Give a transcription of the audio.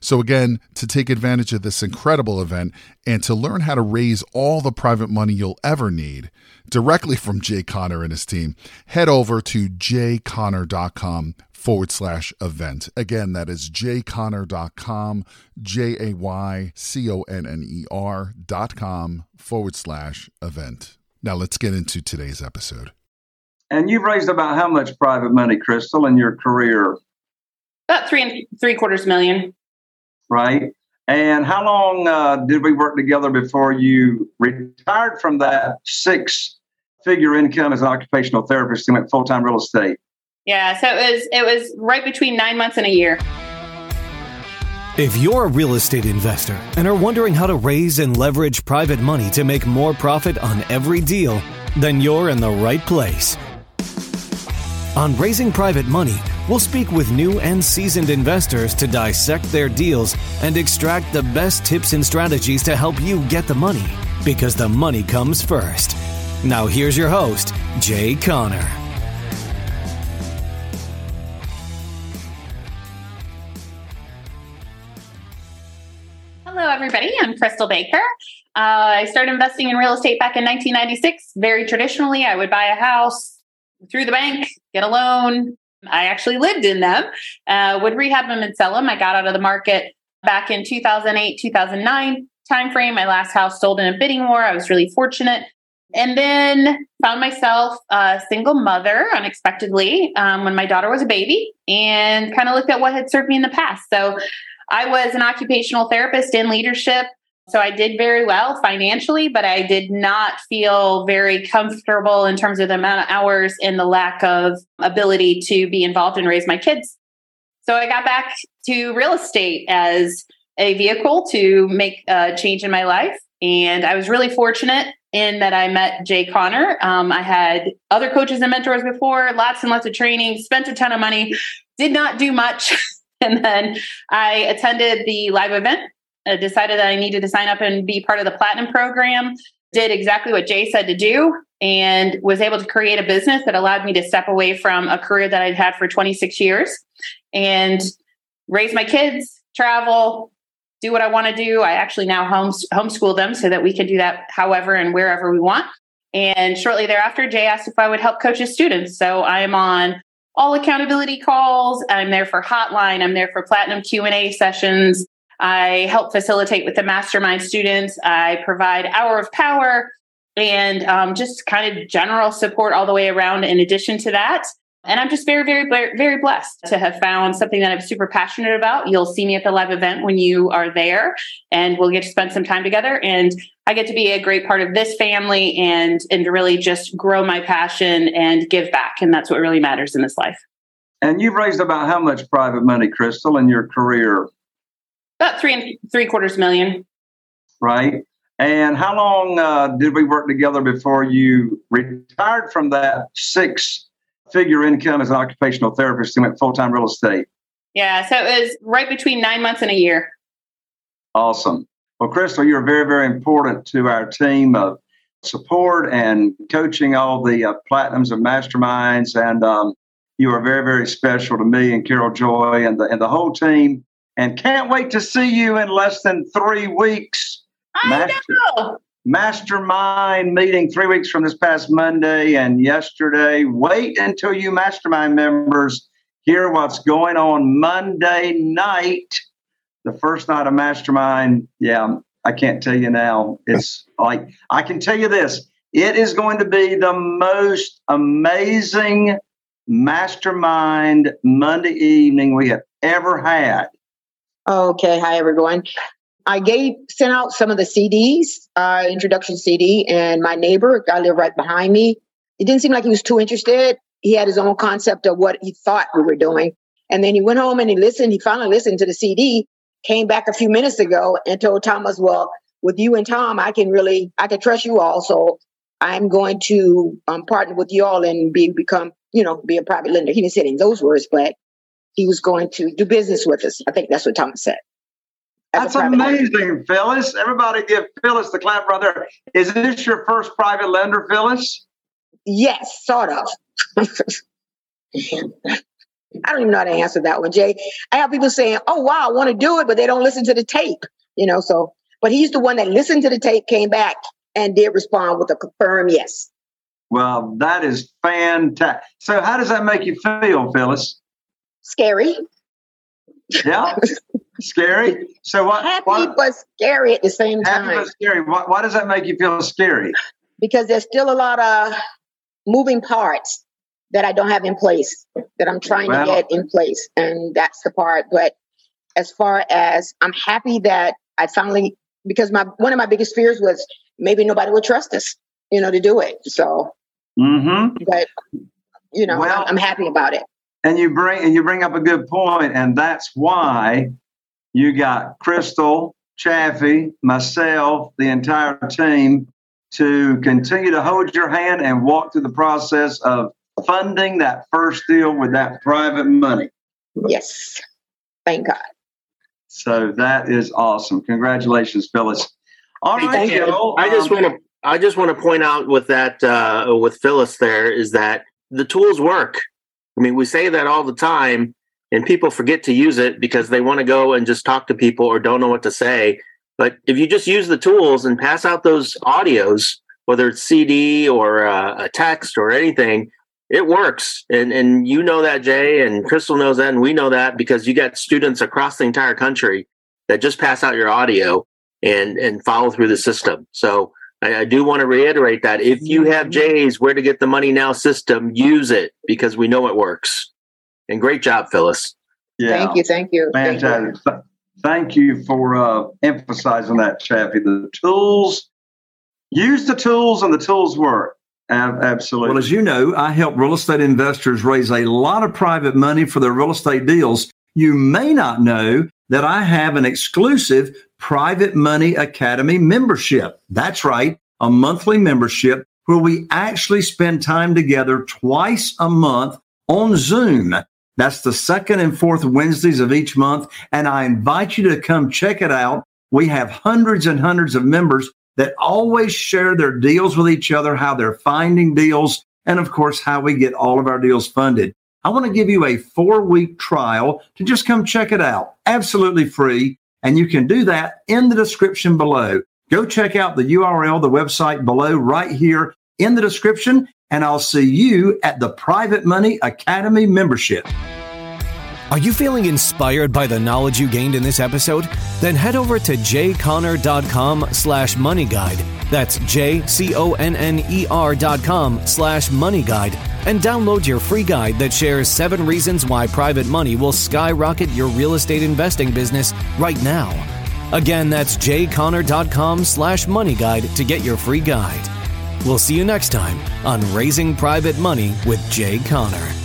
So, again, to take advantage of this incredible event and to learn how to raise all the private money you'll ever need directly from Jay Conner and his team, head over to jayconner.com forward slash event. Again, that is jayconner.com, J A Y C O N N E R dot com forward slash event. Now let's get into today's episode. And you've raised about how much private money, Crystal, in your career? About three and three quarters million. Right. And how long uh, did we work together before you retired from that six figure income as an occupational therapist and went full time real estate? Yeah, so it was it was right between nine months and a year. If you're a real estate investor and are wondering how to raise and leverage private money to make more profit on every deal, then you're in the right place. On Raising Private Money, we'll speak with new and seasoned investors to dissect their deals and extract the best tips and strategies to help you get the money, because the money comes first. Now, here's your host, Jay Conner. Hello, everybody. I'm Crystal Baker. Uh, I started investing in real estate back in 1996. Very traditionally, I would buy a house through the bank, get a loan. I actually lived in them, uh, would rehab them and sell them. I got out of the market back in 2008, 2009 timeframe. My last house sold in a bidding war. I was really fortunate. And then found myself a single mother unexpectedly um, when my daughter was a baby and kind of looked at what had served me in the past. So I was an occupational therapist in leadership. So I did very well financially, but I did not feel very comfortable in terms of the amount of hours and the lack of ability to be involved and raise my kids. So I got back to real estate as a vehicle to make a change in my life. And I was really fortunate in that I met Jay Conner. Um, I had other coaches and mentors before, lots and lots of training, spent a ton of money, did not do much. And then I attended the live event, I decided that I needed to sign up and be part of the platinum program, did exactly what Jay said to do, and was able to create a business that allowed me to step away from a career that I'd had for 26 years and raise my kids, travel, do what I want to do. I actually now homes- homeschool them so that we can do that however and wherever we want. And shortly thereafter, Jay asked if I would help coach his students. So I am on all accountability calls. I'm there for hotline. I'm there for platinum Q&A sessions. I help facilitate with the mastermind students. I provide hour of power and um, just kind of general support all the way around in addition to that. And I'm just very, very, very blessed to have found something that I'm super passionate about. You'll see me at the live event when you are there, and we'll get to spend some time together. And I get to be a great part of this family and and really just grow my passion and give back. And that's what really matters in this life. And you've raised about how much private money, Crystal, in your career? About three and three quarters million. Right. And how long uh, did we work together before you retired from that six figure income as an occupational therapist and went full time real estate? Yeah, so it was right between nine months and a year. Awesome. Well, Crystal, you're very, very important to our team of support and coaching all the uh, platinums and masterminds. And um, you are very, very special to me and Carol Joy and the, and the whole team. And can't wait to see you in less than three weeks. I Master, know. Mastermind meeting three weeks from this past Monday and yesterday. Wait until you mastermind members hear what's going on Monday night, the first night of mastermind. Yeah, I can't tell you now. It's like, I can tell you this it is going to be the most amazing mastermind Monday evening we have ever had. Okay. Hi, everyone. I gave sent out some of the CDs, uh, introduction CD, and my neighbor, guy lived right behind me. It didn't seem like he was too interested. He had his own concept of what he thought we were doing. And then he went home and he listened. He finally listened to the CD, came back a few minutes ago and told Thomas, well, with you and Tom, I can really, I can trust you all. So I'm going to um, partner with you all and be, become, you know, be a private lender. He didn't say it in those words, but he was going to do business with us. I think that's what Thomas said. That's amazing. Phyllis. Everybody give Phyllis the clap, brother. Is this your first private lender, Phyllis? Yes, sort of. I don't even know how to answer that one, Jay. I have people saying, "Oh, wow, I want to do it," but they don't listen to the tape. You know, so but he's the one that listened to the tape, came back, and did respond with a confirm yes. Well, that is fantastic. So, how does that make you feel, Phyllis? Scary. Yeah, scary. So, what? Happy what, but scary at the same time. Happy but scary. Why, why does that make you feel scary? Because there's still a lot of moving parts that I don't have in place that I'm trying well, to get in place, and that's the part. But as far as I'm happy that I finally because my one of my biggest fears was maybe nobody would trust us, you know, to do it. So, mm-hmm. but you know, well, I'm, I'm happy about it. And you bring and you bring up a good point, and that's why you got Crystal, Chaffee, myself, the entire team to continue to hold your hand and walk through the process of funding that first deal with that private money. Yes. Thank God. So that is awesome. Congratulations, Phyllis. All right, Thank you. I just um, want to I just want to point out with that uh, with Phyllis there is that the tools work. I mean, we say that all the time, and people forget to use it because they want to go and just talk to people or don't know what to say. But if you just use the tools and pass out those audios, whether it's CD or uh, a text or anything, it works. And and you know that, Jay, and Crystal knows that, and we know that because you got students across the entire country that just pass out your audio and and follow through the system. So I, I do want to reiterate that if you have mm-hmm. Jay's where to get the money now system, use it because we know it works. And great job, Phyllis. Yeah. Thank you. Thank you. Fantastic. Thank you, thank you for uh, emphasizing that, Chappie. The tools, use the tools, and the tools work. Absolutely. Well, as you know, I help real estate investors raise a lot of private money for their real estate deals. You may not know that I have an exclusive Private Money Academy membership. That's right, a monthly membership where we actually spend time together twice a month on Zoom. That's the second and fourth Wednesdays of each month. And I invite you to come check it out. We have hundreds and hundreds of members that always share their deals with each other, how they're finding deals, and of course, how we get all of our deals funded. I want to give you a four week trial to just come check it out. Absolutely free. And you can do that in the description below. Go check out the URL, the website below right here in the description. And I'll see you at the Private Money Academy membership. Are you feeling inspired by the knowledge you gained in this episode? Then head over to jconner.com slash money guide. That's J-C-O-N-N-E-R dot com slash money guide and download your free guide that shares seven reasons why private money will skyrocket your real estate investing business right now. Again, that's jconner.com slash money guide to get your free guide. We'll see you next time on Raising Private Money with Jay Conner.